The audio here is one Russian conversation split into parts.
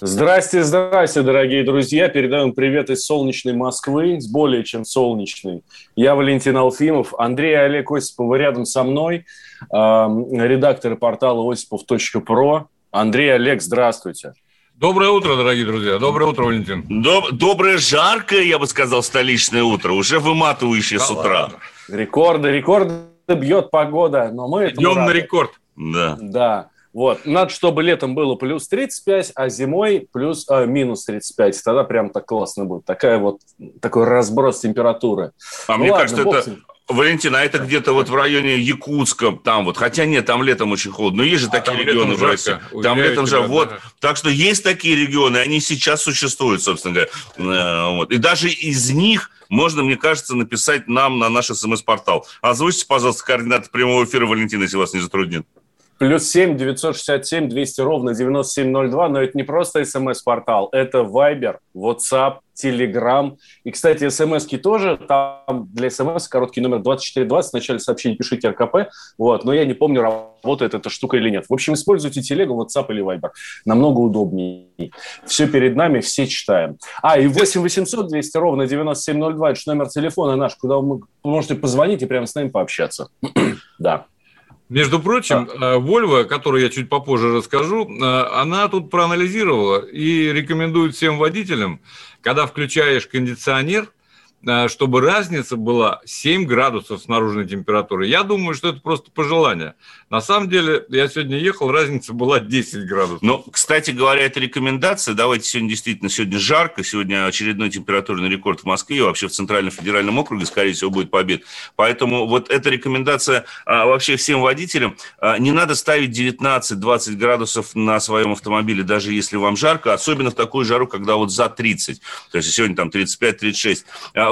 Здрасте, здрасте, дорогие друзья. Передаем привет из солнечной Москвы, с более чем солнечной. Я Валентин Алфимов, Андрей и Олег Осипов рядом со мной, э, редакторы портала осипов.про. Андрей, Олег, здравствуйте. Доброе утро, дорогие друзья. Доброе утро, Валентин. Доб- доброе, жаркое, я бы сказал, столичное утро. Уже выматывающее с утра. Рекорды, рекорды бьет погода, но мы... Идем на рекорд. Да. Да. Вот. Надо, чтобы летом было плюс 35, а зимой плюс а, минус 35. Тогда прям так классно будет. Такая вот, такой разброс температуры. А Ну мне ладно, кажется, бог это... с ним. Валентин, а это где-то вот в районе Якутска, там вот, хотя нет, там летом очень холодно, но есть же А такие там регионы в России. жарко, Там уверяю летом же, вот, да. так что есть такие регионы, они сейчас существуют, собственно говоря. Э, Вот. И даже из них можно, мне кажется, написать нам на наш смс-портал. Озвучьте, пожалуйста, координаты прямого эфира, Валентин, если вас не затруднит. Плюс 7 967 200 ровно 9702. Но это не просто смс-портал, это Viber, WhatsApp, Telegram. И, кстати, смс-ки тоже. Там для смс короткий номер 2420. В начале сообщения пишите РКП. Вот. Но я не помню, работает эта штука или нет. В общем, используйте телегу, WhatsApp или Viber. Намного удобнее. Все перед нами, все читаем. А, и 8 800 200 ровно 9702. Это номер телефона наш, куда вы можете позвонить и прямо с нами пообщаться. Да. Между прочим, э, Volvo, о которой я чуть попозже расскажу, э, она тут проанализировала и рекомендует всем водителям, когда включаешь кондиционер, чтобы разница была 7 градусов с наружной температуры. Я думаю, что это просто пожелание. На самом деле, я сегодня ехал, разница была 10 градусов. Ну, кстати говоря, это рекомендация. Давайте сегодня действительно, сегодня жарко, сегодня очередной температурный рекорд в Москве, и вообще в Центральном федеральном округе, скорее всего, будет побед. Поэтому вот эта рекомендация а, вообще всем водителям. А, не надо ставить 19-20 градусов на своем автомобиле, даже если вам жарко, особенно в такую жару, когда вот за 30. То есть сегодня там 35-36.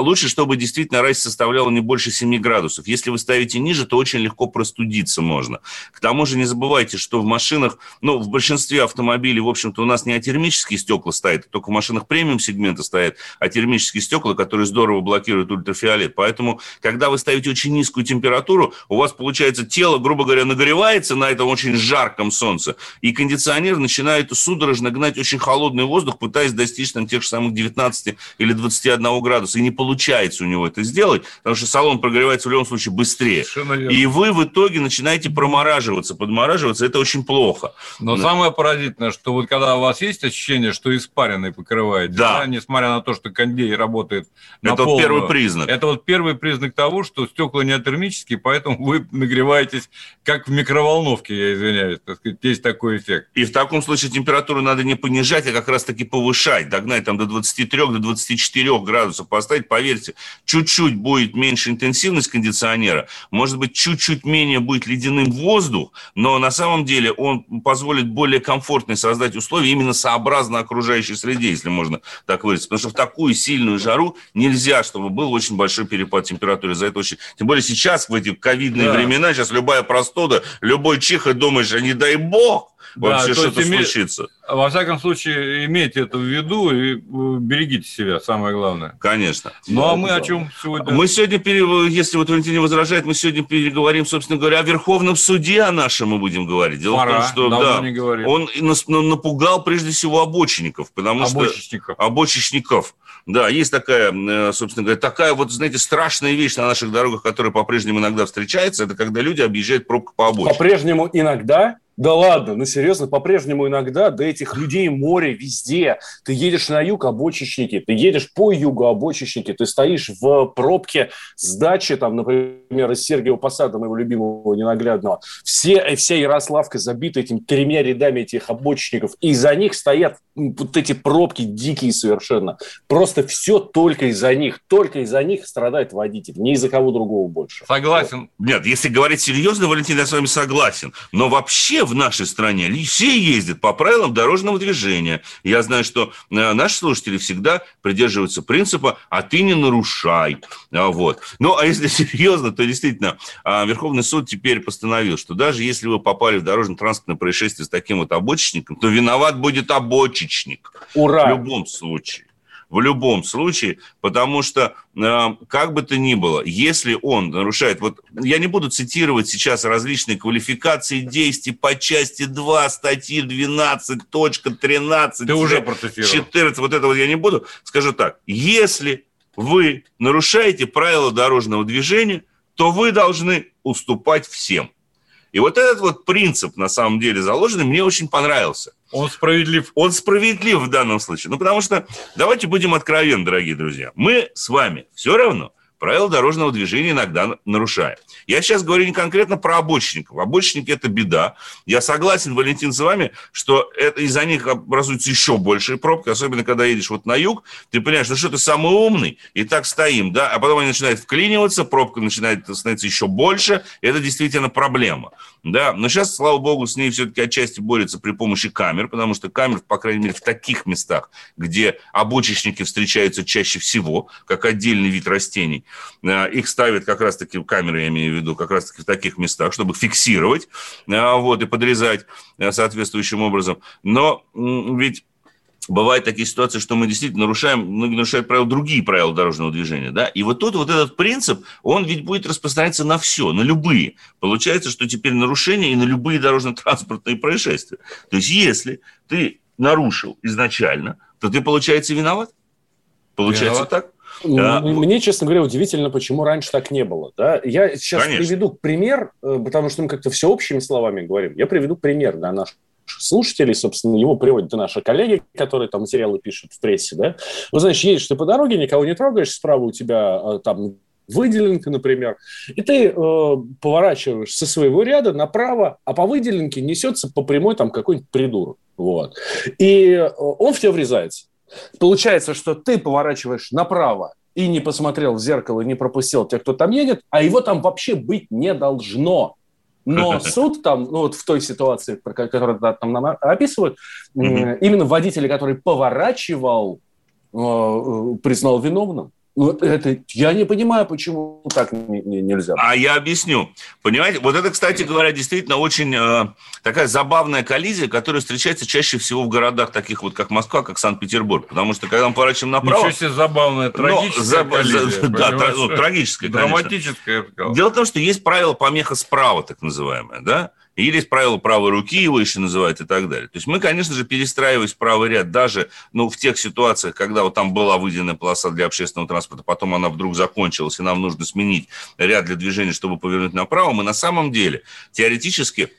А, лучше, чтобы действительно разница составляла не больше 7 градусов. Если вы ставите ниже, то очень легко простудиться можно. К тому же не забывайте, что в машинах, ну, в большинстве автомобилей, в общем-то, у нас не атермические стекла стоят, только в машинах премиум-сегмента стоят атермические стекла, которые здорово блокируют ультрафиолет. Поэтому, когда вы ставите очень низкую температуру, у вас, получается, тело, грубо говоря, нагревается на этом очень жарком солнце, и кондиционер начинает судорожно гнать очень холодный воздух, пытаясь достичь там тех же самых 19 или 21 градуса. И не получается у него это сделать, потому что салон прогревается в любом случае быстрее. И вы в итоге начинаете промораживаться, подмораживаться. Это очень плохо. Но Да. самое поразительное, что вот когда у вас есть ощущение, что испаренный покрывает, Да. несмотря на то, что кондей работает на Это вот полную, первый признак. Это вот первый признак того, что стекла не атермические, поэтому вы нагреваетесь как в микроволновке, я извиняюсь, так сказать, есть такой эффект. И в таком случае температуру надо не понижать, а как раз-таки повышать, догнать там до 23, до 24 градусов поставить. Поверьте, чуть-чуть будет меньше интенсивность кондиционера, может быть, чуть-чуть менее будет ледяным воздух, но на самом деле он позволит более комфортно создать условия именно сообразно окружающей среде, если можно так выразиться. Потому что в такую сильную жару нельзя, чтобы был очень большой перепад температуры. За это очень... Тем более сейчас, в эти ковидные Да. времена, сейчас любая простуда, любой чих, и думаешь, а не дай бог, Да, вообще что-то име- случится. Во всяком случае, имейте это в виду и э, берегите себя, самое главное. Конечно. Ну, а мы о чем сегодня? Мы сегодня, пере- если вот Валентин не возражает, мы сегодня переговорим, собственно говоря, о Верховном суде о нашем мы будем говорить. Дело Пора, в том, что да, не он нас- на- напугал прежде всего обочинников, потому что Обочечников. обочечников. Да, есть такая, э, собственно говоря, такая вот, знаете, страшная вещь на наших дорогах, которая по-прежнему иногда встречается, это когда люди объезжают пробку по обочине. По-прежнему иногда, да ладно, ну серьезно, по-прежнему иногда, да этих людей море везде. Ты едешь на юг, обочечники, ты едешь по югу, обочечники, ты стоишь в пробке с дачи, там, например, из Сергиева Посада, моего любимого ненаглядного. Все, вся Ярославка забита этими тремя рядами этих обочечников, и за них стоят вот эти пробки дикие совершенно. Просто все только из-за них, только из-за них страдает водитель, не из-за кого другого больше. Согласен. Нет, если говорить серьезно, Валентин, я с вами согласен. Но вообще все в нашей стране, все ездят по правилам дорожного движения. Я знаю, что э, наши слушатели всегда придерживаются принципа «а ты не нарушай». А, вот. Ну, а если серьезно, то действительно а, Верховный суд теперь постановил, что даже если вы попали в дорожно-транспортное происшествие с таким вот обочечником, то виноват будет обочечник. Ура! В любом случае в любом случае, потому что, э, как бы то ни было, если он нарушает, вот я не буду цитировать сейчас различные квалификации действий по части 2 статьи 12, точка 13, Ты уже процитировал. 14, вот это вот я не буду, скажу так, если вы нарушаете правила дорожного движения, то вы должны уступать всем. И вот этот вот принцип, на самом деле, заложенный, мне очень понравился. Он справедлив. Он справедлив в данном случае. Ну, потому что, давайте будем откровенны, дорогие друзья. Мы с вами все равно правила дорожного движения иногда нарушаем. Я сейчас говорю не конкретно про обочинников. Обочинники – это беда. Я согласен, Валентин, с вами, что это, из-за них образуется еще большая пробка, особенно когда едешь вот на юг, ты понимаешь, ну что ты самый умный, и так стоим, да, а потом они начинают вклиниваться, пробка начинает становиться еще больше, это действительно проблема. Да, но сейчас, слава богу, с ней все-таки отчасти борется при помощи камер, потому что камер, по крайней мере, в таких местах, где обочечники встречаются чаще всего, как отдельный вид растений, их ставят как раз-таки, камеры я имею в виду, как раз-таки в таких местах, чтобы фиксировать э, вот, и подрезать э, соответствующим образом. Но ведь бывают такие ситуации, что мы действительно нарушаем, многие нарушают правила, другие правила дорожного движения, да, и вот тут вот этот принцип, он ведь будет распространяться на все, на любые. Получается, что теперь нарушения и на любые дорожно-транспортные происшествия. То есть, если ты нарушил изначально, то ты, получается, виноват? Получается виноват. так? Да. Мне, честно говоря, удивительно, почему раньше так не было. Да? Я сейчас Конечно. приведу пример, э, потому что мы как-то все общими словами говорим. Я приведу пример да, наш слушателей, собственно, его приводят и наши коллеги, которые там материалы пишут в прессе, да. Вот, знаешь, едешь ты по дороге, никого не трогаешь, справа у тебя э, там выделенка, например, и ты э, поворачиваешь со своего ряда направо, а по выделенке несется по прямой там какой-нибудь придурок. Вот. И э, он в тебя врезается. Получается, что ты поворачиваешь направо и не посмотрел в зеркало, не пропустил тех, кто там едет, а его там вообще быть не должно. Но суд там, ну вот в той ситуации, которую там нам описывают, именно водителя, который поворачивал, э, э, признал виновным. Ну, это, я не понимаю, почему так не, не, нельзя. А я объясню. Понимаете, вот это, кстати говоря, действительно очень э, такая забавная коллизия, которая встречается чаще всего в городах таких вот, как Москва, как Санкт-Петербург. Потому что, когда мы поворачиваем направо... Ничего себе забавная, трагическая за, коллизия. За, да, тра, ну, трагическая, Драматическая. Дело в том, что есть правило помеха справа, так называемое, да? Или правило правой руки, его еще называют и так далее. То есть мы, конечно же, перестраиваясь в правый ряд, даже ну, в тех ситуациях, когда вот там была выделенная полоса для общественного транспорта, потом она вдруг закончилась, и нам нужно сменить ряд для движения, чтобы повернуть направо, мы на самом деле теоретически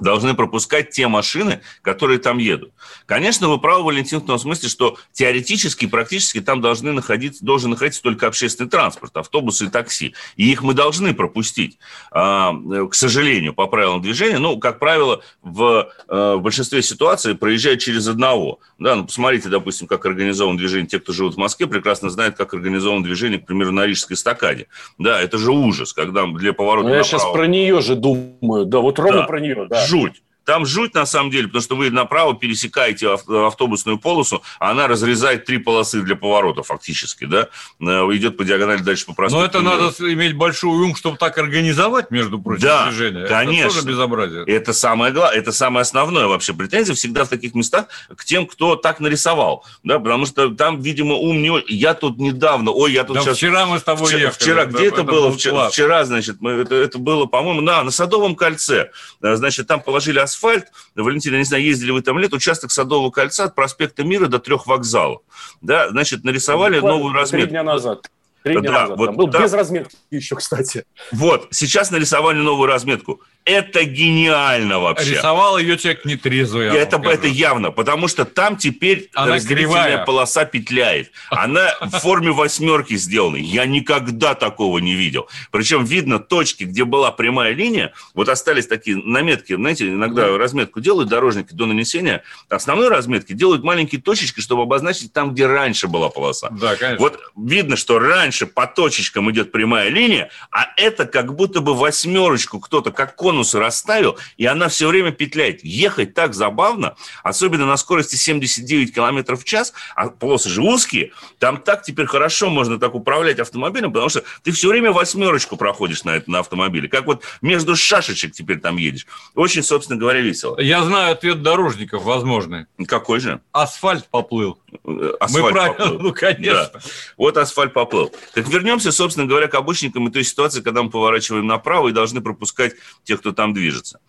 должны пропускать те машины, которые там едут. Конечно, вы правы, Валентин, в том смысле, что теоретически и практически там должны находиться, должен находиться только общественный транспорт, автобусы и такси. И их мы должны пропустить, а, к сожалению, по правилам движения. Ну, как правило, в, э, в большинстве ситуаций проезжают через одного. Да, ну, посмотрите, допустим, как организовано движение. Те, кто живут в Москве, прекрасно знают, как организовано движение, к примеру, на Рижской стакаде. Да, это же ужас, когда для поворота ну, Я направо... сейчас про нее же думаю. Да, вот ровно да. про нее, да жуть. Там жуть на самом деле, потому что вы направо пересекаете автобусную полосу, а она разрезает три полосы для поворота фактически, да, э, идет по диагонали дальше по проспекту. Но это надо иметь большой ум, чтобы так организовать, между прочим, да, движение. конечно. Это тоже безобразие. Это самое главное, это самое основное вообще. Претензия всегда в таких местах к тем, кто так нарисовал, да, потому что там, видимо, ум не... Я тут недавно, ой, я тут да сейчас... вчера мы с тобой вчера, ехали. Вчера, где это, это было? Вчера, вчера, значит, мы, это, это было, по-моему, на, на Садовом кольце. Значит, там положили асфальт, асфальт. Валентин, я не знаю, ездили вы там лет, участок Садового кольца от проспекта Мира до трех вокзалов. Да, значит, нарисовали Буквально новую разметку. Три дня назад. Три дня да, назад. Вот, был да. без разметки еще, кстати. Вот, сейчас нарисовали новую разметку. Это гениально вообще. Рисовал ее человек нетрезвый. Это, это явно, потому что там теперь Она разделительная кривая. полоса петляет. Она в форме восьмерки сделана. Я никогда такого не видел. Причем видно точки, где была прямая линия, вот остались такие наметки, знаете, иногда да. разметку делают дорожники до нанесения, основной разметки делают маленькие точечки, чтобы обозначить там, где раньше была полоса. Да, конечно. Вот видно, что раньше дальше по точечкам идет прямая линия, а это как будто бы восьмерочку кто-то как конусы расставил, и она все время петляет. Ехать так забавно, особенно на скорости 79 км в час, а полосы же узкие, там так теперь хорошо можно так управлять автомобилем, потому что ты все время восьмерочку проходишь на, это, на автомобиле, как вот между шашечек теперь там едешь. Очень, собственно говоря, весело. Я знаю ответ дорожников возможный. Какой же? Асфальт поплыл. Э, асфальт Мы правильно, поплыл. ну, конечно. Да. Вот асфальт поплыл. Так вернемся, собственно говоря, к обычникам и той ситуации, когда мы поворачиваем направо и должны пропускать тех, кто там движется.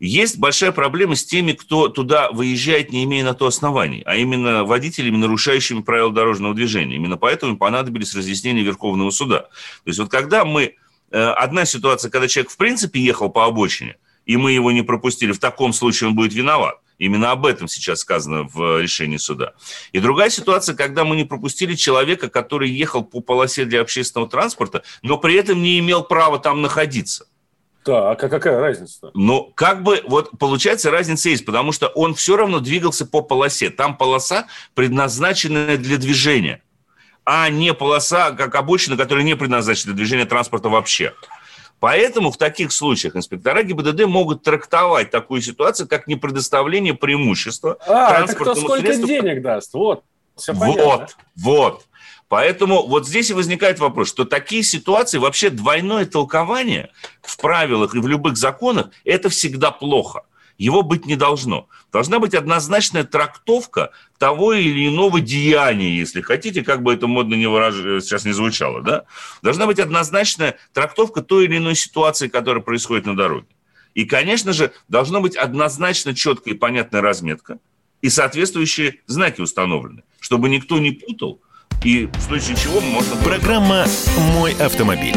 Есть большая проблема с теми, кто туда выезжает, не имея на то оснований, а именно водителями, нарушающими правила дорожного движения. Именно поэтому понадобились разъяснения Верховного суда. То есть вот когда мы... Э, одна ситуация, когда человек в принципе ехал по обочине, и мы его не пропустили, в таком случае он будет виноват. Именно об этом сейчас сказано в решении суда. И другая ситуация, когда мы не пропустили человека, который ехал по полосе для общественного транспорта, но при этом не имел права там находиться. Так, а какая разница? Ну, как бы, вот получается, разница есть, потому что он все равно двигался по полосе. Там полоса, предназначенная для движения, а не полоса, как обочина, которая не предназначена для движения транспорта вообще. Поэтому в таких случаях инспектора ГИБДД могут трактовать такую ситуацию как непредоставление преимущества а, транспортному это кто сколько средству. денег даст? Вот, все понятно. Вот, вот. Поэтому вот здесь и возникает вопрос, что такие ситуации, вообще двойное толкование в правилах и в любых законах, это всегда плохо. Его быть не должно. Должна быть однозначная трактовка того или иного деяния, если хотите, как бы это модно не выраж... сейчас не звучало. Да? Должна быть однозначная трактовка той или иной ситуации, которая происходит на дороге. И, конечно же, должна быть однозначно четкая и понятная разметка и соответствующие знаки установлены, чтобы никто не путал, и в случае чего можно... Программа «Мой автомобиль».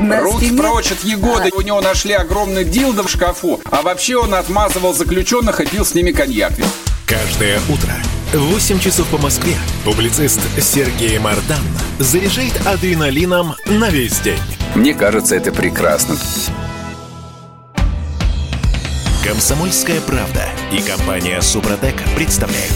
Руки спине... прочь от Егоды. А. У него нашли огромный дилдо в шкафу. А вообще он отмазывал заключенных и пил с ними коньяк. Каждое утро в 8 часов по Москве публицист Сергей Мардан заряжает адреналином на весь день. Мне кажется, это прекрасно. Комсомольская правда и компания Супротек представляют.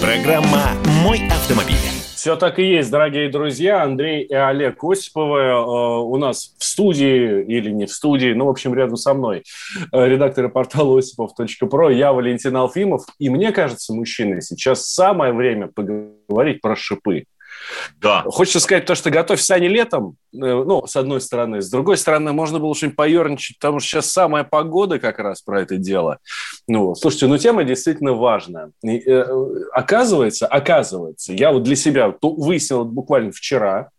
Программа «Мой автомобиль». Все так и есть, дорогие друзья. Андрей и Олег Осиповы э, у нас в студии или не в студии, ну, в общем, рядом со мной. Э, редакторы портала осипов.про. Я Валентин Алфимов. И мне кажется, мужчины, сейчас самое время поговорить про шипы. Да. Хочется сказать то, что готовь сани летом, э, ну, с одной стороны. С другой стороны, можно было что-нибудь поерничать, потому что сейчас самая погода как раз про это дело. Ну, слушайте, ну, тема действительно важная. И, э, оказывается, оказывается, я вот для себя выяснил буквально вчера,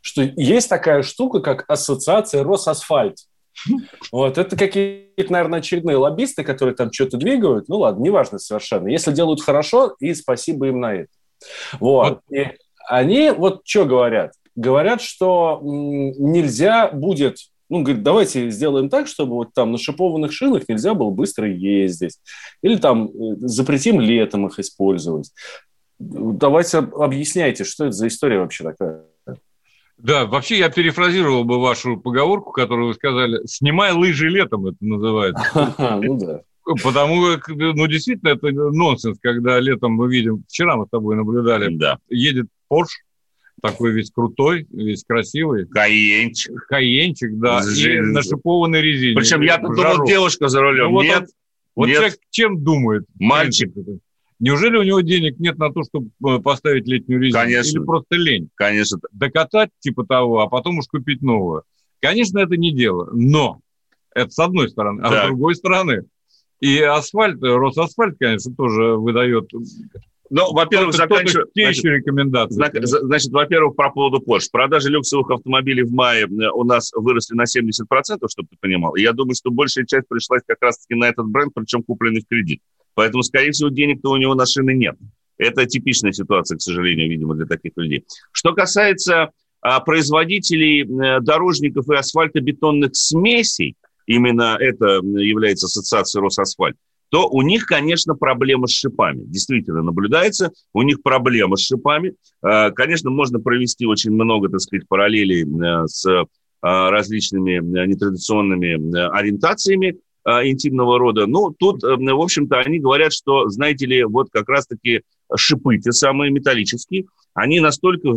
что есть такая штука, как ассоциация Росасфальт. Вот, это какие-то, наверное, очередные лоббисты, которые там что-то двигают. Ну ладно, неважно совершенно. Если делают хорошо, и спасибо им на это. Вот. вот. И они вот что говорят? Говорят, что нельзя будет ну, говорит, давайте сделаем так, чтобы вот там на шипованных шинах нельзя было быстро ездить. Или там э, запретим летом их использовать. Давайте объясняйте, что это за история вообще такая. Да, вообще я перефразировал бы вашу поговорку, которую вы сказали. «Снимай лыжи летом» это называется. Ну да. Потому как, ну, действительно, это нонсенс, когда летом мы видим, вчера мы с тобой наблюдали, да. едет Порш, такой весь крутой, весь красивый. Каенчик. Каенчик, да, Жизнь. и на шипованной резине. Причем я думал, девушка за рулем. Ну, вот нет, он, вот нет. человек чем думает? Мальчик. Неужели у него денег нет на то, чтобы э, поставить летнюю резину? Конечно. Или просто лень? Конечно. Докатать типа того, а потом уж купить новую. Конечно, это не дело, но это с одной стороны. А да. с другой стороны, и асфальт, Росасфальт, конечно, тоже выдает ну, во-первых, заканчиваю... Значит, рекомендации. Значит, во-первых, про поводу Porsche. Продажи люксовых автомобилей в мае у нас выросли на 70%, чтобы ты понимал. И я думаю, что большая часть пришлась как раз-таки на этот бренд, причем купленный в кредит. Поэтому, скорее всего, денег-то у него на шины нет. Это типичная ситуация, к сожалению, видимо, для таких людей. Что касается а, производителей э, дорожников и асфальтобетонных смесей, именно это является ассоциацией Росасфальт, то у них, конечно, проблема с шипами. Действительно, наблюдается, у них проблема с шипами. А, конечно, можно провести очень много, так сказать, параллелей э, с а, различными э, нетрадиционными ориентациями интимного рода. Ну, тут, в общем-то, они говорят, что, знаете ли, вот как раз-таки шипы, те самые металлические, они настолько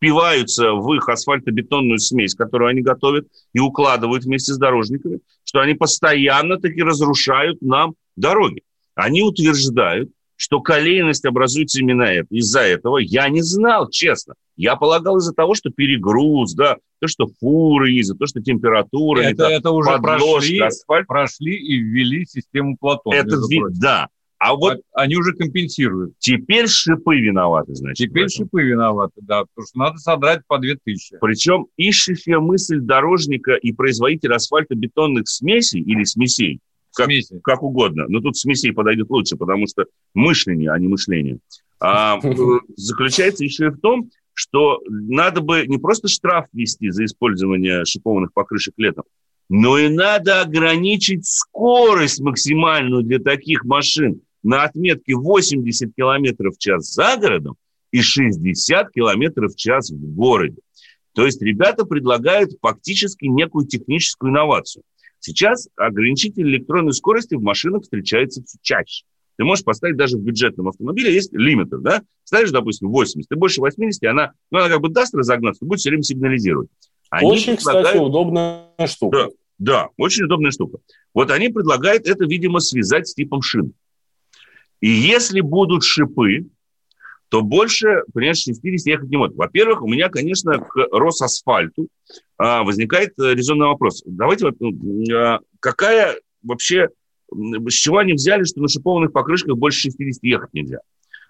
впиваются в их асфальтобетонную смесь, которую они готовят и укладывают вместе с дорожниками, что они постоянно таки разрушают нам дороги. Они утверждают, что колейность образуется именно из-за этого. Я не знал, честно. Я полагал из-за того, что перегруз, да, то, что фуры из-за то, что температура, это, это, это уже прошли, асфальт. прошли и ввели систему Платона. Это, да, а вот а, они уже компенсируют. Теперь шипы виноваты, значит. Теперь шипы виноваты, да, потому что надо содрать по 2000. Причем ищущая мысль дорожника и производителя асфальтобетонных смесей или смесей, как, Смеси. как угодно, но тут смесей подойдет лучше, потому что мышление, а не мышление, а, заключается еще и в том, что надо бы не просто штраф ввести за использование шипованных покрышек летом, но и надо ограничить скорость максимальную для таких машин на отметке 80 км в час за городом и 60 км в час в городе. То есть ребята предлагают фактически некую техническую инновацию. Сейчас ограничитель электронной скорости в машинах встречается все чаще. Ты можешь поставить даже в бюджетном автомобиле, есть лимитер, да? Ставишь, допустим, 80, ты больше 80, она, ну, она как бы даст разогнаться, будет все время сигнализировать. Они Очень, предлагают... кстати, удобная штука. Да, да, очень удобная штука. Вот они предлагают это, видимо, связать с типом шин. И если будут шипы, то больше, понимаешь, 60 ехать не может. Во-первых, у меня, конечно, к Росасфальту а, возникает э, резонный вопрос. Давайте а, какая вообще, с чего они взяли, что на шипованных покрышках больше 60 ехать нельзя?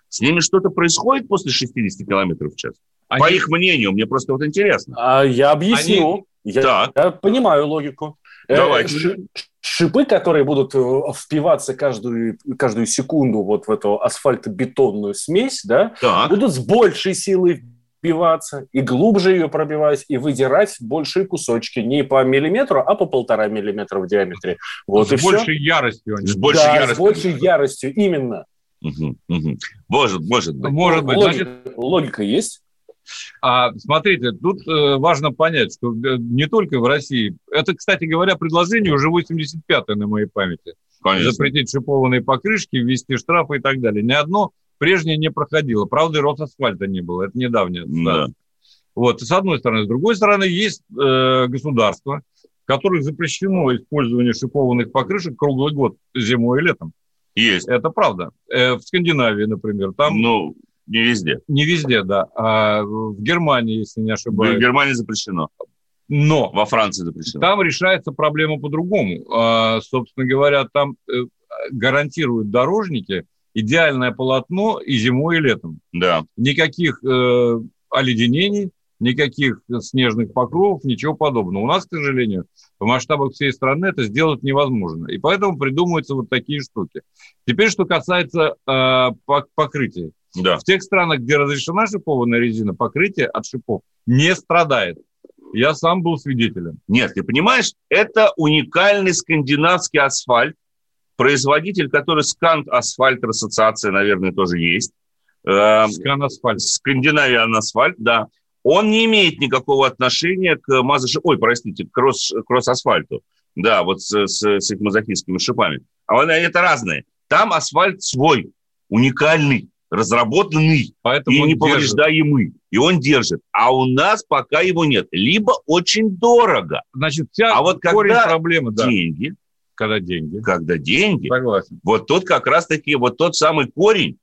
С ними что-то происходит после 60 километров в час? Они... По их мнению, мне просто вот интересно. А, я объясню. Они... Я, я понимаю логику. Э, Давайте шипы, которые будут э, впиваться каждую, каждую секунду вот в эту асфальтобетонную смесь, да, так. будут с большей силой впиваться и глубже ее пробивать и выдирать большие кусочки не по миллиметру, а по полтора миллиметра в диаметре. Вот с и большей все. яростью. С большей да, яростью. с большей яростью, именно. Угу, угу. Может, может быть. Может быть. Логика, Значит, логика есть? А смотрите, тут э, важно понять, что э, не только в России. Это, кстати говоря, предложение уже 85-е на моей памяти. Конечно. Запретить шипованные покрышки, ввести штрафы и так далее. Ни одно прежнее не проходило. Правда, и асфальта не было. Это недавнее. Да. Вот, с одной стороны. С другой стороны, есть э, государства, в которых запрещено использование шипованных покрышек круглый год, зимой и летом. Есть. Это правда. Э, в Скандинавии, например, там... Ну, не везде. Не везде, да. А в Германии, если не ошибаюсь. В Германии запрещено. Но во Франции запрещено. Там решается проблема по-другому. А, собственно говоря, там э, гарантируют дорожники идеальное полотно и зимой, и летом. Да. Никаких э, оледенений, никаких снежных покровов, ничего подобного. У нас, к сожалению, в масштабах всей страны это сделать невозможно. И поэтому придумываются вот такие штуки. Теперь, что касается э, покрытия. Да. В тех странах, где разрешена шипованная резина, покрытие от шипов не страдает. Я сам был свидетелем. Нет, ты понимаешь, это уникальный скандинавский асфальт. Производитель, который Сканд Асфальт, ассоциация, наверное, тоже есть. Эм, Скан Асфальт. Скандинавиан Асфальт, да. Он не имеет никакого отношения к мазо... Ой, простите, к кросс, кросс-асфальту. Да, вот с, с, с этими мазохистскими шипами. А это разные. Там асфальт свой, уникальный разработанный Поэтому и неповреждаемый. Держит. И он держит. А у нас пока его нет. Либо очень дорого. Значит, вся а вот когда проблемы, да. деньги, когда деньги, когда деньги, Согласен. вот тут как раз-таки вот тот самый корень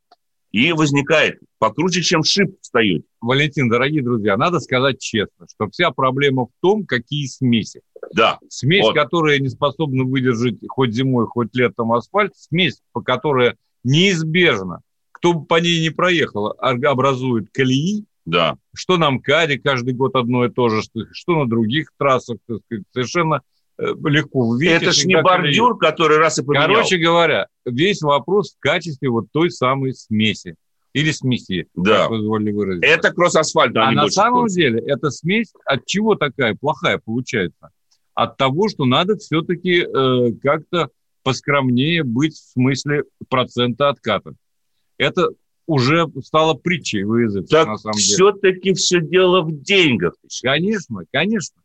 и возникает. Покруче, чем шип встает. Валентин, дорогие друзья, надо сказать честно, что вся проблема в том, какие смеси. Да. Смесь, вот. которая не способна выдержать хоть зимой, хоть летом асфальт, смесь, по которой неизбежно кто бы по ней не проехал, образует колеи. Да. Что на МКАДе каждый год одно и то же, что, на других трассах, так сказать, совершенно легко ввесить. Это ж не бордюр, который раз и поменял. Короче говоря, весь вопрос в качестве вот той самой смеси. Или смеси, да. как позволили выразить. Это кросс-асфальт. А, а на самом курс. деле эта смесь от чего такая плохая получается? От того, что надо все-таки э, как-то поскромнее быть в смысле процента отката. Это уже стало притчей в языке, так на самом все-таки все дело в деньгах. Конечно, конечно.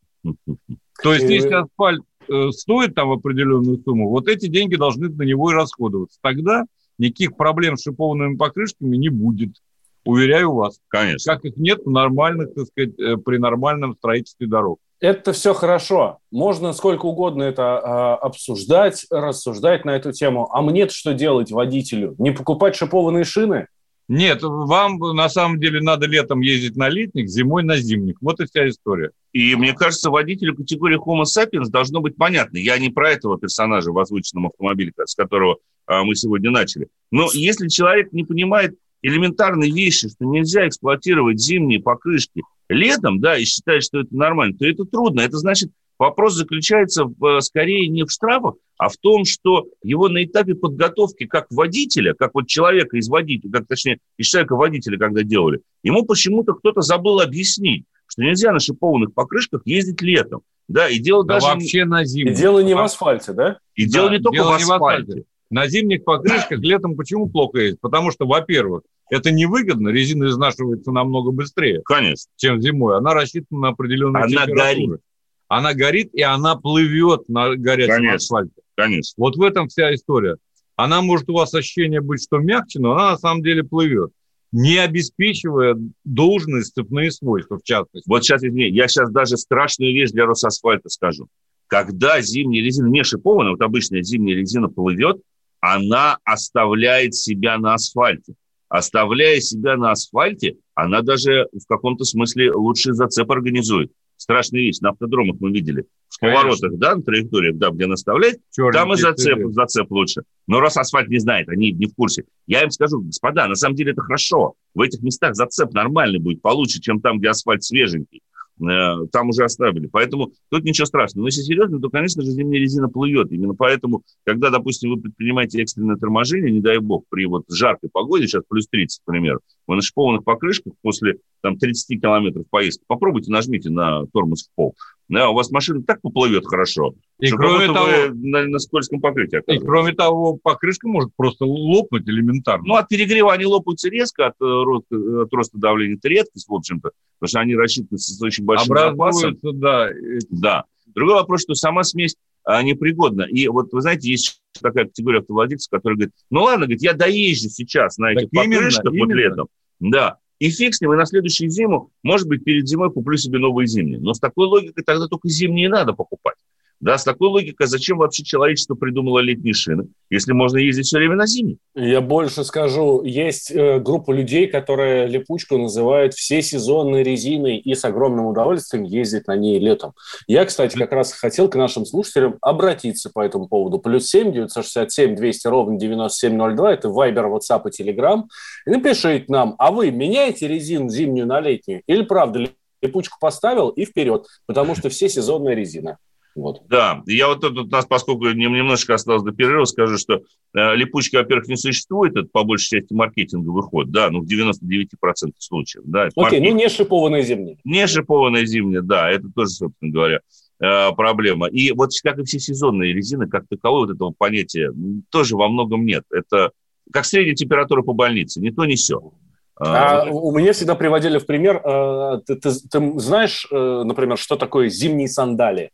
То есть, если асфальт э, стоит там определенную сумму, вот эти деньги должны на него и расходоваться. Тогда никаких проблем с шипованными покрышками не будет. Уверяю вас. Конечно. Как их нет нормальных, так сказать, э, при нормальном строительстве дорог. Это все хорошо. Можно сколько угодно это э, обсуждать, рассуждать на эту тему. А мне что делать водителю? Не покупать шипованные шины? Нет, вам на самом деле надо летом ездить на летник, зимой на зимник. Вот и вся история. И мне кажется, водителю категории Homo sapiens должно быть понятно. Я не про этого персонажа в озвученном автомобиле, с которого а, мы сегодня начали. Но если человек не понимает элементарные вещи, что нельзя эксплуатировать зимние покрышки летом, да, и считает, что это нормально, то это трудно. Это значит, вопрос заключается в, скорее не в штрафах, а в том, что его на этапе подготовки как водителя, как вот человека из водителя, как точнее из человека водителя, когда делали, ему почему-то кто-то забыл объяснить, что нельзя на шипованных покрышках ездить летом. Да, и дело да даже... вообще на зиму. И дело не в асфальте, да? И да, дело не только дело в асфальте. Не в асфальте. На зимних покрышках летом почему плохо ездить? Потому что, во-первых, это невыгодно, резина изнашивается намного быстрее, Конечно. чем зимой. Она рассчитана на определенную она Горит. Она горит, и она плывет на горячем Конечно. асфальте. Конечно. Вот в этом вся история. Она может у вас ощущение быть, что мягче, но она на самом деле плывет не обеспечивая должные сцепные свойства, в частности. Вот сейчас, извини, я сейчас даже страшную вещь для Росасфальта скажу. Когда зимняя резина не шипованная, вот обычная зимняя резина плывет, она оставляет себя на асфальте. Оставляя себя на асфальте, она даже в каком-то смысле лучший зацеп организует. Страшная вещь. На автодромах мы видели. В Конечно. поворотах, да, на траекториях, да, где наставлять, Черный там и зацеп, зацеп лучше. Но раз асфальт не знает, они не в курсе. Я им скажу, господа, на самом деле это хорошо. В этих местах зацеп нормальный будет, получше, чем там, где асфальт свеженький. Э, там уже оставили. Поэтому тут ничего страшного. Но если серьезно, то, конечно же, зимняя резина плывет. Именно поэтому, когда, допустим, вы предпринимаете экстренное торможение, не дай бог, при вот жаркой погоде, сейчас плюс 30, к примеру, вы на шипованных покрышках после там, 30 километров поездки, попробуйте, нажмите на тормоз в пол. Да, у вас машина так поплывет хорошо, и что кроме того, вы на, на скользком покрытии И кроме того, покрышка может просто лопнуть элементарно. Ну, от перегрева они лопаются резко, от, э, от роста давления это редкость, в общем-то, потому что они рассчитаны с очень большим запасом. да. Да. Другой вопрос, что сама смесь непригодна. И вот, вы знаете, есть такая категория автовладельцев, которые говорят, ну ладно, говорит, я доезжу сейчас на этих так покрышках именно, вот именно. летом. Да, и фиг с ним, и на следующую зиму, может быть, перед зимой куплю себе новые зимние. Но с такой логикой тогда только зимние надо покупать. Да, с такой логикой, зачем вообще человечество придумало летние шины, если можно ездить все время на зимней? Я больше скажу, есть э, группа людей, которые липучку называют все сезонной резиной и с огромным удовольствием ездят на ней летом. Я, кстати, как раз хотел к нашим слушателям обратиться по этому поводу. Плюс семь девятьсот семь двести ровно девяносто семь ноль два. Это Вайбер, WhatsApp и Telegram. И напишите нам, а вы меняете резину зимнюю на летнюю? Или правда липучку поставил и вперед? Потому что все сезонная резина. Вот. Да, я вот тут у нас, поскольку немножко осталось до перерыва, скажу, что э, липучки, во-первых, не существует, это по большей части маркетинговый ход, да, ну в 99% случаев. Да, Окей, маркетинг. ну не шипованная зимняя. Не шипованная зимняя, да, это тоже, собственно говоря, э, проблема. И вот как и все сезонные резины, как таковой, вот этого понятия тоже во многом нет. Это как средняя температура по больнице, не то, не все. А, у меня всегда приводили в пример, э, ты, ты, ты знаешь, э, например, что такое зимние сандали?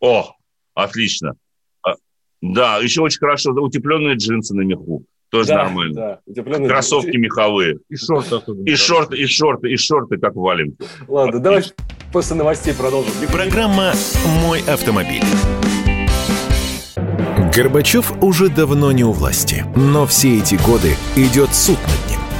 О, отлично. А, да, еще очень хорошо утепленные джинсы на меху. Тоже да, нормально. Да, утепленные Кроссовки джинсы. меховые. И шорты И шорты, и шорты, и шорты, как валенки. Ладно, давай после новостей продолжим. Программа «Мой автомобиль». Горбачев уже давно не у власти, но все эти годы идет суд над ним.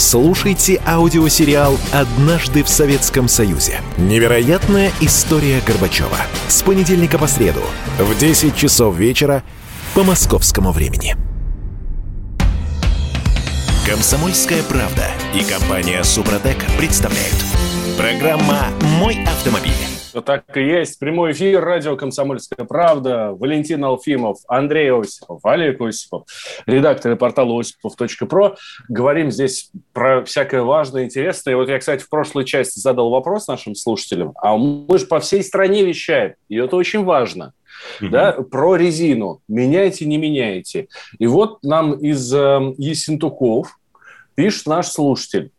Слушайте аудиосериал «Однажды в Советском Союзе». Невероятная история Горбачева. С понедельника по среду в 10 часов вечера по московскому времени. Комсомольская правда и компания «Супротек» представляют. Программа «Мой автомобиль». Так и есть. Прямой эфир, радио «Комсомольская правда». Валентин Алфимов, Андрей Осипов, Олег Осипов, редакторы портала осипов.про. Говорим здесь про всякое важное, интересное. И вот я, кстати, в прошлой части задал вопрос нашим слушателям. А мы же по всей стране вещаем, и это очень важно. Mm-hmm. Да, про резину. Меняете, не меняете. И вот нам из э, Ессентуков пишет наш слушатель.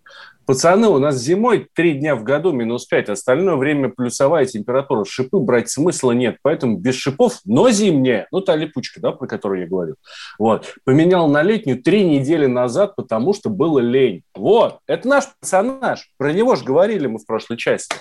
Пацаны, у нас зимой три дня в году минус 5, остальное время плюсовая температура. Шипы брать смысла нет, поэтому без шипов, но зимняя, ну та липучка, да, про которую я говорил. Вот. Поменял на летнюю три недели назад, потому что было лень. Вот, это наш персонаж. Про него же говорили мы в прошлой части.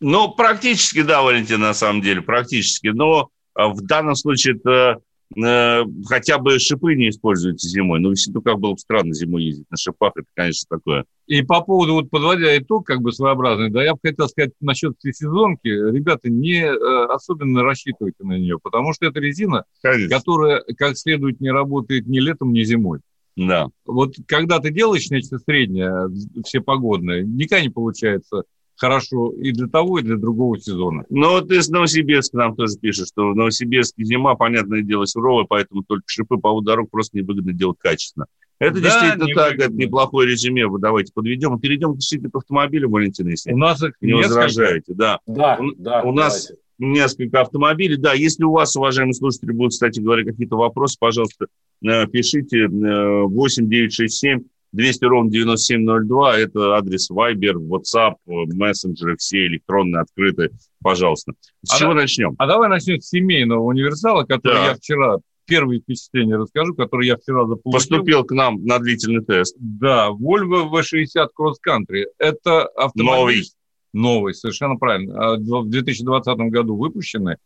Ну, практически, да, Валентин, на самом деле, практически. Но а, в данном случае это Э, хотя бы шипы не используются зимой. Ну, как было бы странно зимой ездить на шипах, это, конечно, такое. И по поводу, вот подводя итог, как бы своеобразный, да, я бы хотел сказать насчет сезонки, ребята, не э, особенно рассчитывайте на нее, потому что это резина, конечно. которая как следует не работает ни летом, ни зимой. Да. Вот когда ты делаешь нечто среднее, все погодное, никогда не получается хорошо и для того, и для другого сезона. Ну, вот из Новосибирска нам тоже пишут, что в Новосибирске зима, понятное дело, суровая, поэтому только шипы по дорог просто невыгодно делать качественно. Это да, действительно так, это неплохое резюме. Вы давайте подведем. Перейдем действительно к автомобилю, Валентин, если у нас их не несколько. возражаете. Да, да, у, да у нас давайте. несколько автомобилей. Да, если у вас, уважаемые слушатели, будут, кстати говоря, какие-то вопросы, пожалуйста, э, пишите 8 967 200 ровно 9702, это адрес Viber, WhatsApp, мессенджеры все электронные, открытые, пожалуйста. С а чего да, начнем? А давай начнем с семейного универсала, который да. я вчера, первые впечатления расскажу, который я вчера заполучил. Поступил к нам на длительный тест. Да, Volvo V60 Cross Country. Это автомобиль... Новый. Новый, совершенно правильно. А, в 2020 году выпущенный.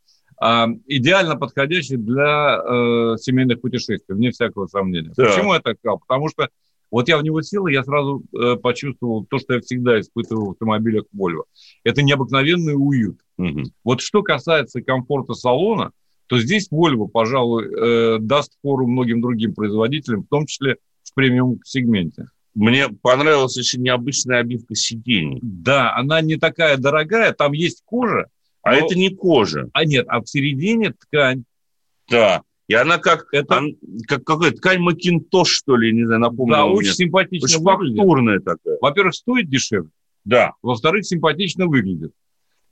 А, идеально подходящий для э, семейных путешествий, вне всякого сомнения. Да. Почему я так сказал? Потому что вот я в него сел, и я сразу э, почувствовал то, что я всегда испытывал в автомобилях Volvo. Это необыкновенный уют. Угу. Вот что касается комфорта салона, то здесь Volvo, пожалуй, э, даст фору многим другим производителям, в том числе в премиум-сегменте. Мне понравилась очень необычная обивка сидений. Да, она не такая дорогая, там есть кожа. А но... это не кожа. А нет, а в середине ткань. Да. И она как, это... он, как какая ткань Макинтош, что ли, не знаю, напомню. Да, очень симпатично Очень фактурная такая. Во-первых, стоит дешевле. Да. Во-вторых, симпатично выглядит.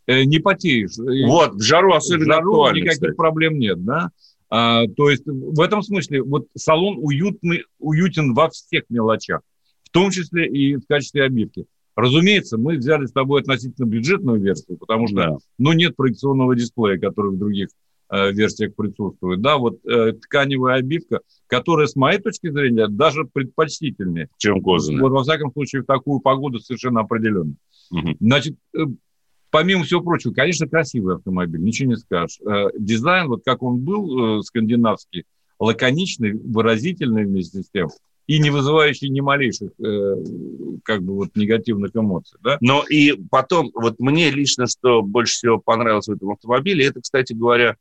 Э, не потеешь. Вот, в жару особенно в жару актуально, никаких кстати. проблем нет, да. А, то есть в этом смысле вот салон уютный, уютен во всех мелочах, в том числе и в качестве обивки. Разумеется, мы взяли с тобой относительно бюджетную версию, потому что да. ну, нет проекционного дисплея, который в других версиях присутствует. Да, вот э, тканевая обивка, которая, с моей точки зрения, даже предпочтительнее. Чем кожаная. Вот, во всяком случае, в такую погоду совершенно определенно. Угу. Значит, э, помимо всего прочего, конечно, красивый автомобиль, ничего не скажешь. Э, дизайн, вот как он был, э, скандинавский, лаконичный, выразительный вместе с тем, и не вызывающий ни малейших э, как бы вот негативных эмоций. Да? Но и потом, вот мне лично, что больше всего понравилось в этом автомобиле, это, кстати говоря,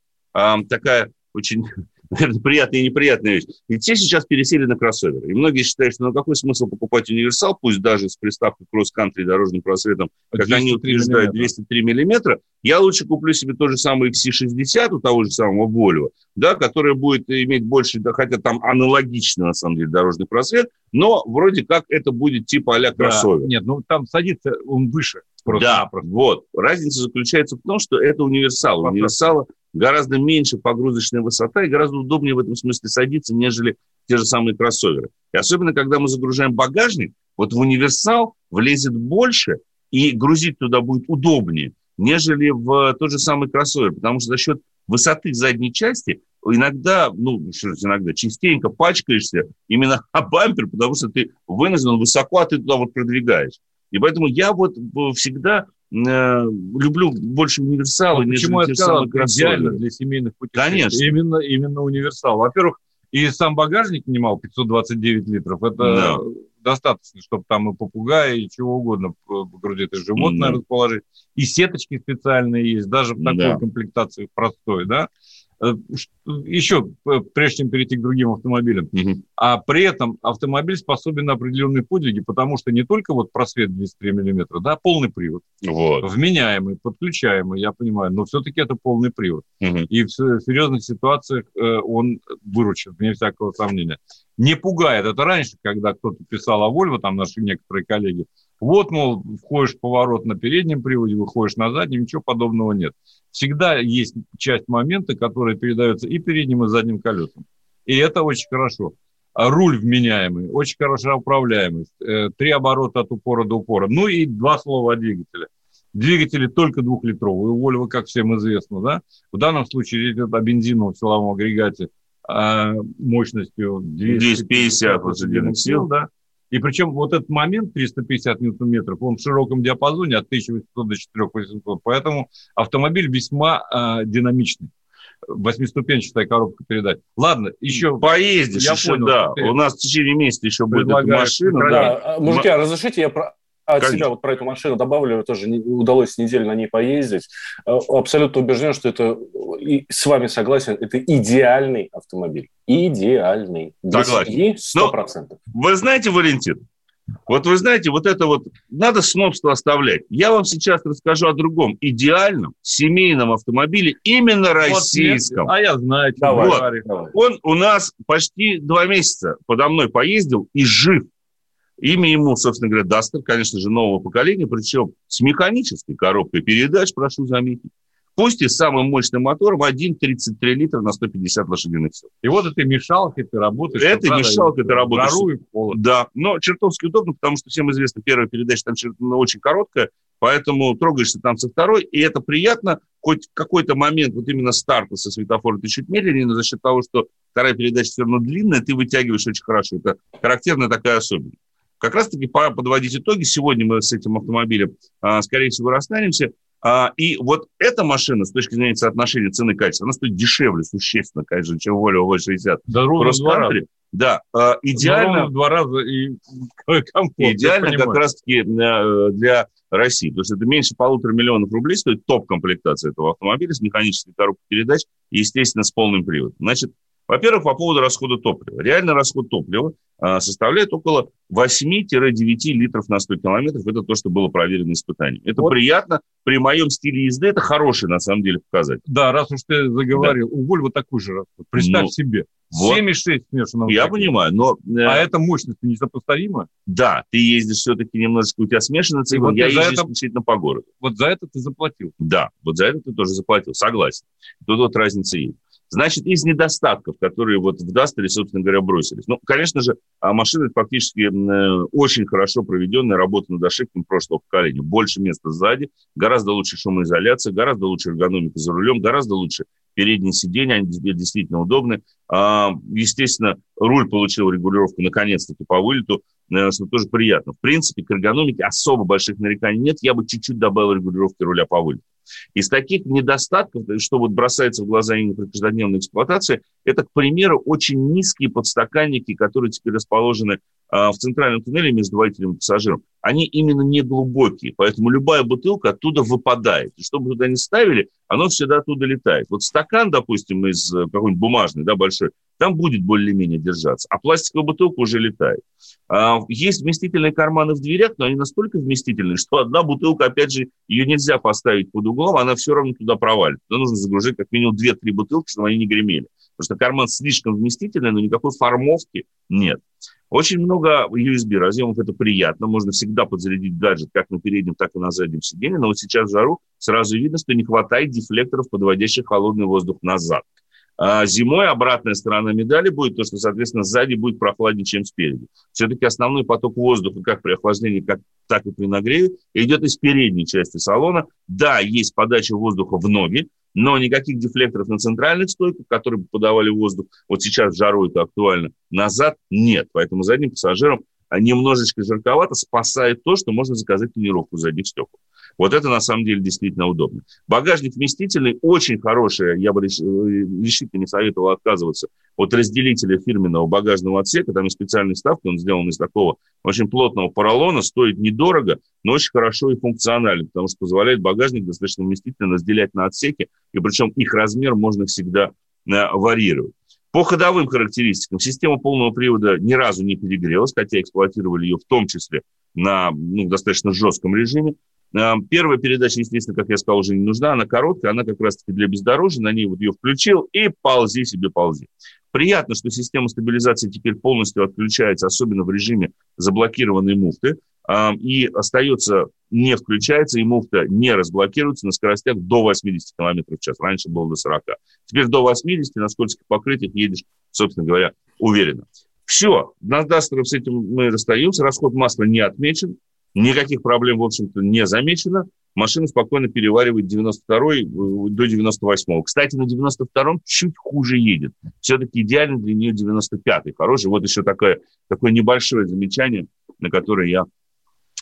такая очень наверное, приятная и неприятная вещь. Ведь все сейчас пересели на кроссоверы. И многие считают, что ну какой смысл покупать универсал, пусть даже с приставкой кросс-кантри дорожным просветом, как они утверждают, 203 миллиметра. Я лучше куплю себе то же самое XC60 у того же самого Volvo, да, которое будет иметь больше, да, хотя там аналогично, на самом деле, дорожный просвет, но вроде как это будет типа а-ля кроссовер. Да, нет, ну там садится он выше. Просто. Да, вот. Разница заключается в том, что это универсал. У универсала гораздо меньше погрузочная высота и гораздо удобнее в этом смысле садиться, нежели те же самые кроссоверы. И особенно, когда мы загружаем багажник, вот в универсал влезет больше, и грузить туда будет удобнее, нежели в тот же самый кроссовер, потому что за счет высоты задней части иногда, ну, иногда, частенько пачкаешься именно о бампер, потому что ты вынужден высоко, а ты туда вот продвигаешь. И поэтому я вот всегда э, люблю больше универсалы, вот Почему я сказал, идеально для семейных путешествий. Конечно. Именно, именно универсал. Во-первых, и сам багажник немал 529 литров. Это, да. достаточно, чтобы там и попугая, и чего угодно погрузить, и животное mm-hmm. расположить. И сеточки специальные есть, даже в такой да. комплектации простой, да. Э, еще, э, прежде чем перейти к другим автомобилям. Угу. А при этом автомобиль способен на определенные подвиги, потому что не только вот просвет 203 миллиметра, да, полный привод. Вот. Вменяемый, подключаемый, я понимаю, но все-таки это полный привод. Угу. И в серьезных ситуациях э, он выручит, вне всякого сомнения. Не пугает. Это раньше, когда кто-то писал о Volvo, там наши некоторые коллеги, вот, мол, входишь в поворот на переднем приводе, выходишь на заднем, ничего подобного нет. Всегда есть часть момента, которая передается и передним, и задним колесам. И это очень хорошо. А руль вменяемый, очень хорошая управляемость, э, три оборота от упора до упора. Ну и два слова о двигателе. Двигатели только двухлитровые, у Volvo, как всем известно, да. В данном случае речь идет о бензиновом силовом агрегате а, мощностью 250 лошадиных сил, да. И причем вот этот момент 350 ньютон-метров, он в широком диапазоне от 1800 до 4800. Поэтому автомобиль весьма э, динамичный. Восьмиступенчатая коробка передач. Ладно, еще... Поездишь я еще, понял, да. У нас в течение месяца еще будет эта машина. Да. Да. Мужики, а разрешите я про от Конечно. себя вот про эту машину добавлю, тоже не, удалось неделю на ней поездить. Э, абсолютно убежден, что это, и с вами согласен, это идеальный автомобиль. Идеальный. Согласен. Сто процентов. Вы знаете, Валентин, вот вы знаете, вот это вот, надо снобство оставлять. Я вам сейчас расскажу о другом идеальном семейном автомобиле, именно российском. Вот, а я знаю. Давай, вот. давай. Он у нас почти два месяца подо мной поездил и жив. Имя ему, собственно говоря, Дастер, конечно же, нового поколения, причем с механической коробкой передач, прошу заметить. Пусть и с самым мощным мотором 1,33 литра на 150 лошадиных сил. И вот этой мешалкой ты работаешь. Этой мешалкой ты работаешь. Да, но чертовски удобно, потому что всем известно, первая передача там ну, очень короткая, поэтому трогаешься там со второй, и это приятно, хоть в какой-то момент вот именно старта со светофора ты чуть медленнее, но за счет того, что вторая передача все равно длинная, ты вытягиваешь очень хорошо. Это характерная такая особенность. Как раз-таки пора подводить итоги. Сегодня мы с этим автомобилем, а, скорее всего, расстанемся. А, и вот эта машина, с точки зрения соотношения цены и качества, она стоит дешевле существенно, конечно, чем Volvo V60. Да, ровно в два раза. Да, идеально. в два раза и комфорт. Идеально как раз-таки для России. То есть это меньше полутора миллионов рублей стоит топ-комплектация этого автомобиля с механической коробкой передач и, естественно, с полным приводом. Значит, во-первых, по поводу расхода топлива. Реальный расход топлива а, составляет около 8-9 литров на 100 километров. Это то, что было проверено испытанием. Это вот. приятно. При моем стиле езды это хороший, на самом деле, показатель. Да, раз уж ты заговорил, да. у Volvo такой же расход. Представь ну, себе. Вот. 7,6 смешанного. Я понимаю, но... Э, а эта мощность несопоставима? Да, ты ездишь все-таки немножечко, у тебя смешанный цикл, вот я езжу это... исключительно по городу. Вот за это ты заплатил? Да, вот за это ты тоже заплатил, согласен. Тут вот разница есть. Значит, из недостатков, которые вот в Дастере, собственно говоря, бросились. Ну, конечно же, а машина фактически э, очень хорошо проведенная работа над ошибками прошлого поколения. Больше места сзади, гораздо лучше шумоизоляция, гораздо лучше эргономика за рулем, гораздо лучше передние сиденья, они действительно удобны. А, естественно, руль получил регулировку наконец-таки по вылету, э, что тоже приятно. В принципе, к эргономике особо больших нареканий нет. Я бы чуть-чуть добавил регулировки руля по вылету. Из таких недостатков, что вот бросается в глаза именно при каждодневной эксплуатации, это, к примеру, очень низкие подстаканники, которые теперь расположены в центральном туннеле между водителем и пассажиром. Они именно не глубокие, поэтому любая бутылка оттуда выпадает. И чтобы туда не ставили, оно всегда оттуда летает. Вот стакан, допустим, из э, какой-нибудь бумажный, да, большой, там будет более-менее держаться, а пластиковая бутылка уже летает. А, есть вместительные карманы в дверях, но они настолько вместительные, что одна бутылка, опять же, ее нельзя поставить под углом, она все равно туда провалит. Туда нужно загружать как минимум 2-3 бутылки, чтобы они не гремели. Потому что карман слишком вместительный, но никакой формовки нет. Очень много USB разъемов, это приятно. Можно всегда подзарядить гаджет как на переднем, так и на заднем сиденье. Но вот сейчас в жару сразу видно, что не хватает дефлекторов, подводящих холодный воздух назад. А зимой обратная сторона медали будет то, что, соответственно, сзади будет прохладнее, чем спереди. Все-таки основной поток воздуха, как при охлаждении, как, так и при нагреве, идет из передней части салона. Да, есть подача воздуха в ноги, но никаких дефлекторов на центральных стойках, которые бы подавали воздух, вот сейчас жару это актуально, назад нет. Поэтому задним пассажирам немножечко жарковато спасает то, что можно заказать тонировку задних стекол. Вот это на самом деле действительно удобно. Багажник вместительный, очень хороший. Я бы э, решительно не советовал отказываться от разделителя фирменного багажного отсека. Там есть специальный вставки, он сделан из такого очень плотного поролона, стоит недорого, но очень хорошо и функционально, потому что позволяет багажник достаточно вместительно разделять на отсеки, и причем их размер можно всегда э, варьировать. По ходовым характеристикам система полного привода ни разу не перегрелась, хотя эксплуатировали ее в том числе на ну, достаточно жестком режиме. Первая передача, естественно, как я сказал, уже не нужна, она короткая, она как раз-таки для бездорожья, на ней вот ее включил и ползи себе ползи. Приятно, что система стабилизации теперь полностью отключается, особенно в режиме заблокированной муфты, и остается, не включается, и муфта не разблокируется на скоростях до 80 км в час. Раньше было до 40. Теперь до 80 на скользких покрытиях едешь, собственно говоря, уверенно. Все, на Дастеров с этим мы расстаемся, расход масла не отмечен, Никаких проблем, в общем-то, не замечено. Машина спокойно переваривает 92 до 98 Кстати, на 92-м чуть хуже едет. Все-таки идеально для нее 95-й. Хороший. Вот еще такое, такое небольшое замечание, на которое я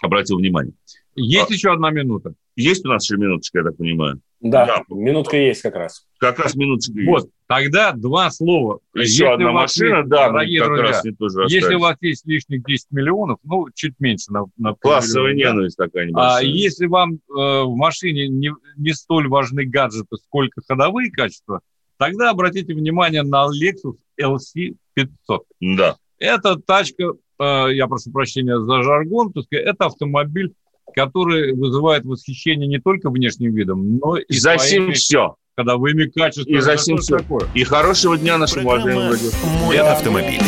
обратил внимание. Есть а, еще одна минута. Есть у нас еще минуточка, я так понимаю. Да, да, минутка есть как раз. Как раз минуточка вот, есть. тогда два слова. Еще если одна машина, есть, да, дорогие как друзья, раз не тоже Если у вас есть лишних 10 миллионов, ну, чуть меньше на, на Классовая ненависть да. такая небольшая. А если вам э, в машине не, не столь важны гаджеты, сколько ходовые качества, тогда обратите внимание на Lexus LC500. Да. Это тачка, э, я прошу прощения за жаргон, это автомобиль который вызывает восхищение не только внешним видом, но и за своими все. ходовыми качествами. И за всем все. Такое. И хорошего дня нашим уважаемым Мой автомобиль.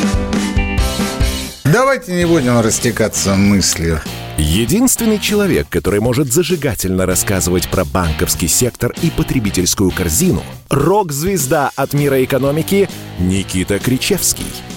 Давайте не будем растекаться мыслью. Единственный человек, который может зажигательно рассказывать про банковский сектор и потребительскую корзину – рок-звезда от мира экономики Никита Кричевский –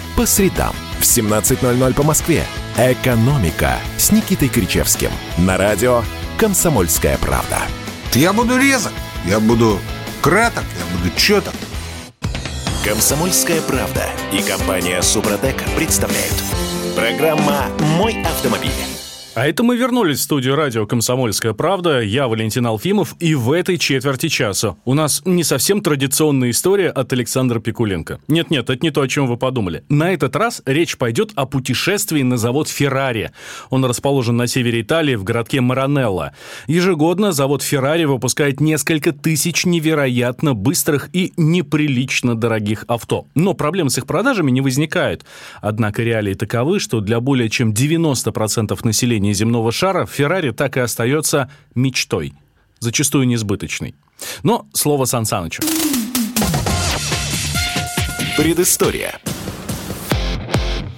По средам в 17.00 по Москве. «Экономика» с Никитой Кричевским. На радио «Комсомольская правда». Я буду резок, я буду краток, я буду четок. «Комсомольская правда» и компания «Супротек» представляют. Программа «Мой автомобиль». А это мы вернулись в студию радио «Комсомольская правда». Я Валентин Алфимов. И в этой четверти часа у нас не совсем традиционная история от Александра Пикуленко. Нет-нет, это не то, о чем вы подумали. На этот раз речь пойдет о путешествии на завод «Феррари». Он расположен на севере Италии, в городке Маранелло. Ежегодно завод «Феррари» выпускает несколько тысяч невероятно быстрых и неприлично дорогих авто. Но проблем с их продажами не возникает. Однако реалии таковы, что для более чем 90% населения населения земного шара Феррари так и остается мечтой, зачастую несбыточной. Но слово Сан Санычу. Предыстория.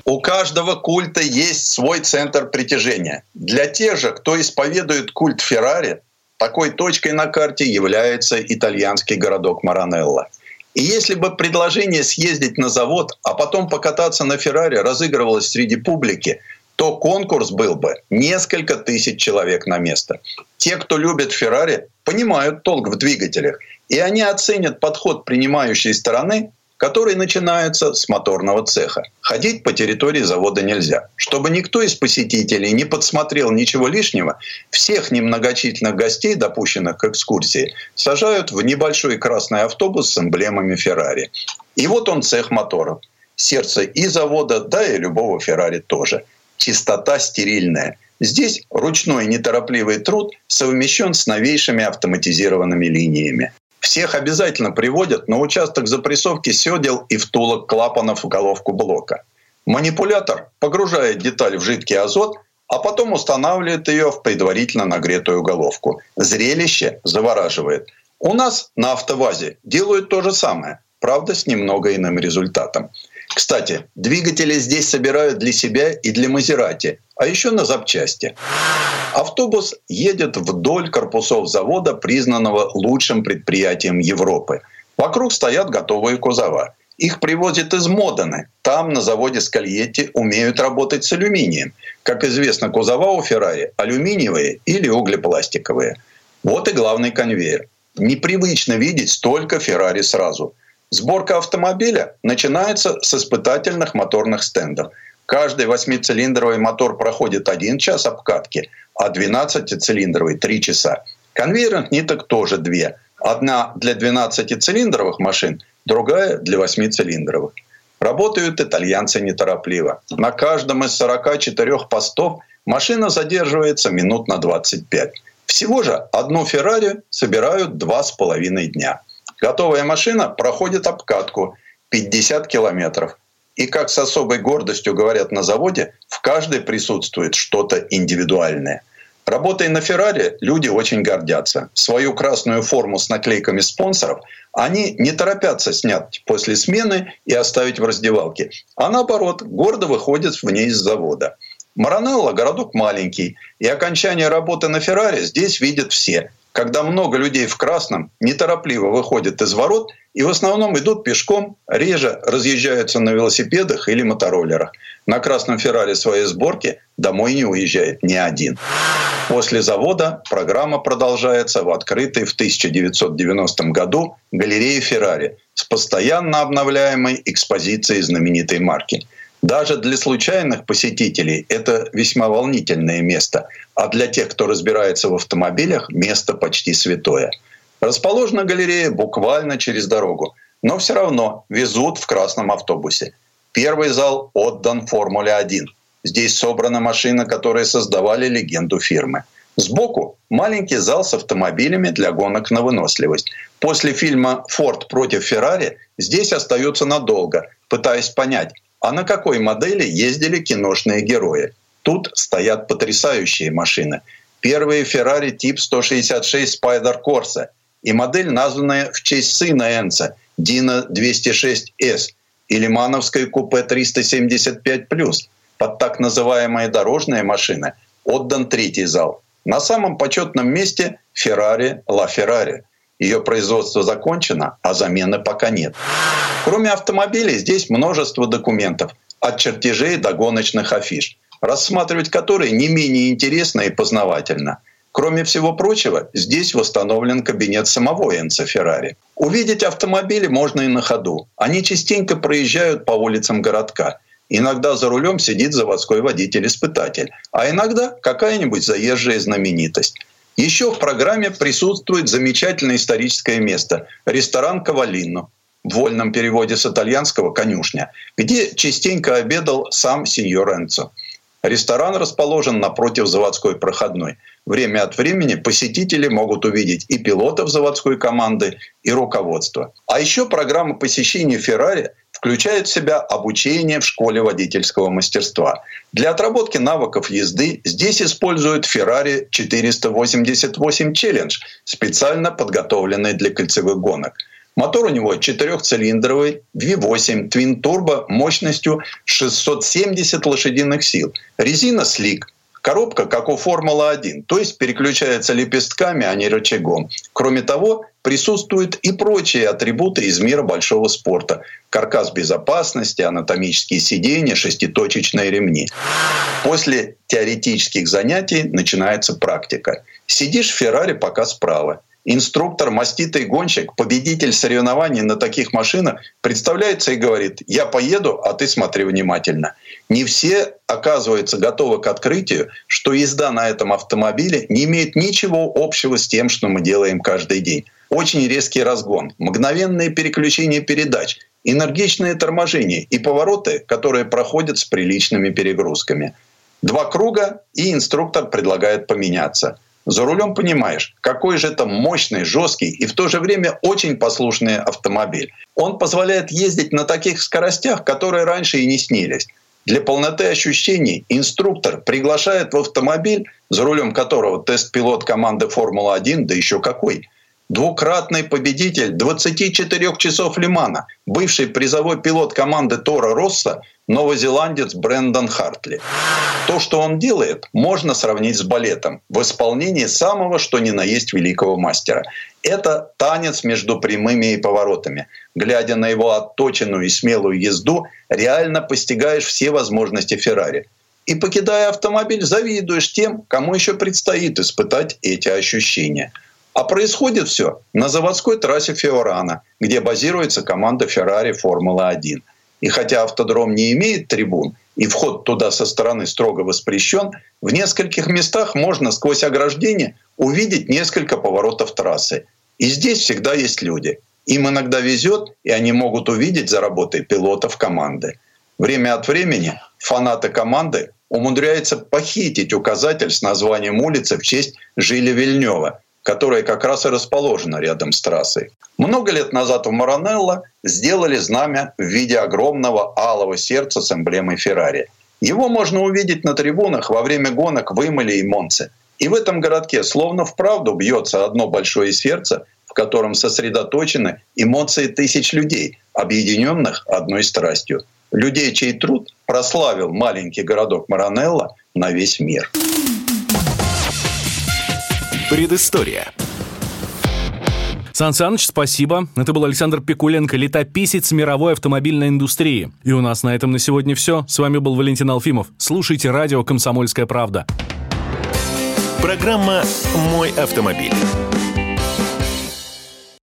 У каждого культа есть свой центр притяжения. Для тех же, кто исповедует культ Феррари, такой точкой на карте является итальянский городок Маранелло. И если бы предложение съездить на завод, а потом покататься на Феррари разыгрывалось среди публики, то конкурс был бы несколько тысяч человек на место. Те, кто любит Феррари, понимают толк в двигателях, и они оценят подход принимающей стороны, который начинается с моторного цеха. Ходить по территории завода нельзя. Чтобы никто из посетителей не подсмотрел ничего лишнего, всех немногочисленных гостей, допущенных к экскурсии, сажают в небольшой красный автобус с эмблемами Феррари. И вот он цех моторов. Сердце и завода, да и любого Феррари тоже – чистота стерильная. Здесь ручной неторопливый труд совмещен с новейшими автоматизированными линиями. Всех обязательно приводят на участок запрессовки седел и втулок клапанов в головку блока. Манипулятор погружает деталь в жидкий азот, а потом устанавливает ее в предварительно нагретую головку. Зрелище завораживает. У нас на автовазе делают то же самое, правда с немного иным результатом. Кстати, двигатели здесь собирают для себя и для Мазерати, а еще на запчасти. Автобус едет вдоль корпусов завода, признанного лучшим предприятием Европы. Вокруг стоят готовые кузова. Их привозят из Модены. Там, на заводе Скальетти, умеют работать с алюминием. Как известно, кузова у Феррари алюминиевые или углепластиковые. Вот и главный конвейер. Непривычно видеть столько Феррари сразу. Сборка автомобиля начинается с испытательных моторных стендов. Каждый восьмицилиндровый мотор проходит один час обкатки, а 12-цилиндровый – три часа. Конвейерных ниток тоже две. Одна для 12-цилиндровых машин, другая для 8-цилиндровых. Работают итальянцы неторопливо. На каждом из 44 постов машина задерживается минут на 25. Всего же одну Феррари собирают два с половиной дня. Готовая машина проходит обкатку 50 километров. И как с особой гордостью говорят на заводе, в каждой присутствует что-то индивидуальное – Работая на Феррари, люди очень гордятся. Свою красную форму с наклейками спонсоров они не торопятся снять после смены и оставить в раздевалке, а наоборот, гордо выходят в ней из завода. Маранелло – городок маленький, и окончание работы на Феррари здесь видят все. Когда много людей в красном неторопливо выходят из ворот и в основном идут пешком, реже разъезжаются на велосипедах или мотороллерах. На красном Феррари своей сборки домой не уезжает ни один. После завода программа продолжается в открытой в 1990 году галерее Феррари с постоянно обновляемой экспозицией знаменитой марки – даже для случайных посетителей это весьма волнительное место, а для тех, кто разбирается в автомобилях, место почти святое. Расположена галерея буквально через дорогу, но все равно везут в красном автобусе. Первый зал отдан Формуле-1. Здесь собрана машина, которые создавали легенду фирмы. Сбоку маленький зал с автомобилями для гонок на выносливость. После фильма «Форд против Феррари» здесь остается надолго, пытаясь понять, а на какой модели ездили киношные герои. Тут стоят потрясающие машины. Первые Ferrari тип 166 Spider Corsa и модель, названная в честь сына Энца Dino 206S и Лимановское купе 375+. Под так называемые дорожные машины отдан третий зал. На самом почетном месте Ferrari La Ferrari – ее производство закончено, а замены пока нет. Кроме автомобилей, здесь множество документов, от чертежей до гоночных афиш, рассматривать которые не менее интересно и познавательно. Кроме всего прочего, здесь восстановлен кабинет самого Энца Феррари. Увидеть автомобили можно и на ходу. Они частенько проезжают по улицам городка. Иногда за рулем сидит заводской водитель-испытатель, а иногда какая-нибудь заезжая знаменитость. Еще в программе присутствует замечательное историческое место – ресторан «Кавалино», в вольном переводе с итальянского «конюшня», где частенько обедал сам сеньор Энцо. Ресторан расположен напротив заводской проходной. Время от времени посетители могут увидеть и пилотов заводской команды, и руководство. А еще программа посещения Феррари включает в себя обучение в школе водительского мастерства. Для отработки навыков езды здесь используют Ferrari 488 Challenge, специально подготовленный для кольцевых гонок. Мотор у него четырехцилиндровый, V8, Twin Turbo мощностью 670 лошадиных сил. Резина слик, Коробка, как у Формулы-1, то есть переключается лепестками, а не рычагом. Кроме того, присутствуют и прочие атрибуты из мира большого спорта. Каркас безопасности, анатомические сиденья, шеститочечные ремни. После теоретических занятий начинается практика. Сидишь в Феррари пока справа инструктор, маститый гонщик, победитель соревнований на таких машинах представляется и говорит, я поеду, а ты смотри внимательно. Не все, оказывается, готовы к открытию, что езда на этом автомобиле не имеет ничего общего с тем, что мы делаем каждый день. Очень резкий разгон, мгновенное переключение передач, энергичное торможение и повороты, которые проходят с приличными перегрузками. Два круга, и инструктор предлагает поменяться – за рулем понимаешь, какой же это мощный, жесткий и в то же время очень послушный автомобиль. Он позволяет ездить на таких скоростях, которые раньше и не снились. Для полноты ощущений инструктор приглашает в автомобиль, за рулем которого тест-пилот команды Формула-1, да еще какой. Двукратный победитель 24 часов Лимана, бывший призовой пилот команды Тора Росса, новозеландец Брэндон Хартли. То, что он делает, можно сравнить с балетом в исполнении самого что ни на есть великого мастера. Это танец между прямыми и поворотами. Глядя на его отточенную и смелую езду, реально постигаешь все возможности Феррари. И покидая автомобиль, завидуешь тем, кому еще предстоит испытать эти ощущения – а происходит все на заводской трассе Фиорана, где базируется команда Ferrari Формула-1. И хотя автодром не имеет трибун, и вход туда со стороны строго воспрещен, в нескольких местах можно сквозь ограждение увидеть несколько поворотов трассы. И здесь всегда есть люди. Им иногда везет, и они могут увидеть за работой пилотов команды. Время от времени фанаты команды умудряются похитить указатель с названием улицы в честь Жиля Вильнева, которая как раз и расположена рядом с трассой. Много лет назад в Маранелло сделали знамя в виде огромного алого сердца с эмблемой Феррари. Его можно увидеть на трибунах во время гонок в Имале и Монце. И в этом городке словно вправду бьется одно большое сердце, в котором сосредоточены эмоции тысяч людей, объединенных одной страстью. Людей, чей труд прославил маленький городок Маранелло на весь мир. Предыстория. Сан Саныч, спасибо. Это был Александр Пикуленко, летописец мировой автомобильной индустрии. И у нас на этом на сегодня все. С вами был Валентин Алфимов. Слушайте радио «Комсомольская правда». Программа «Мой автомобиль».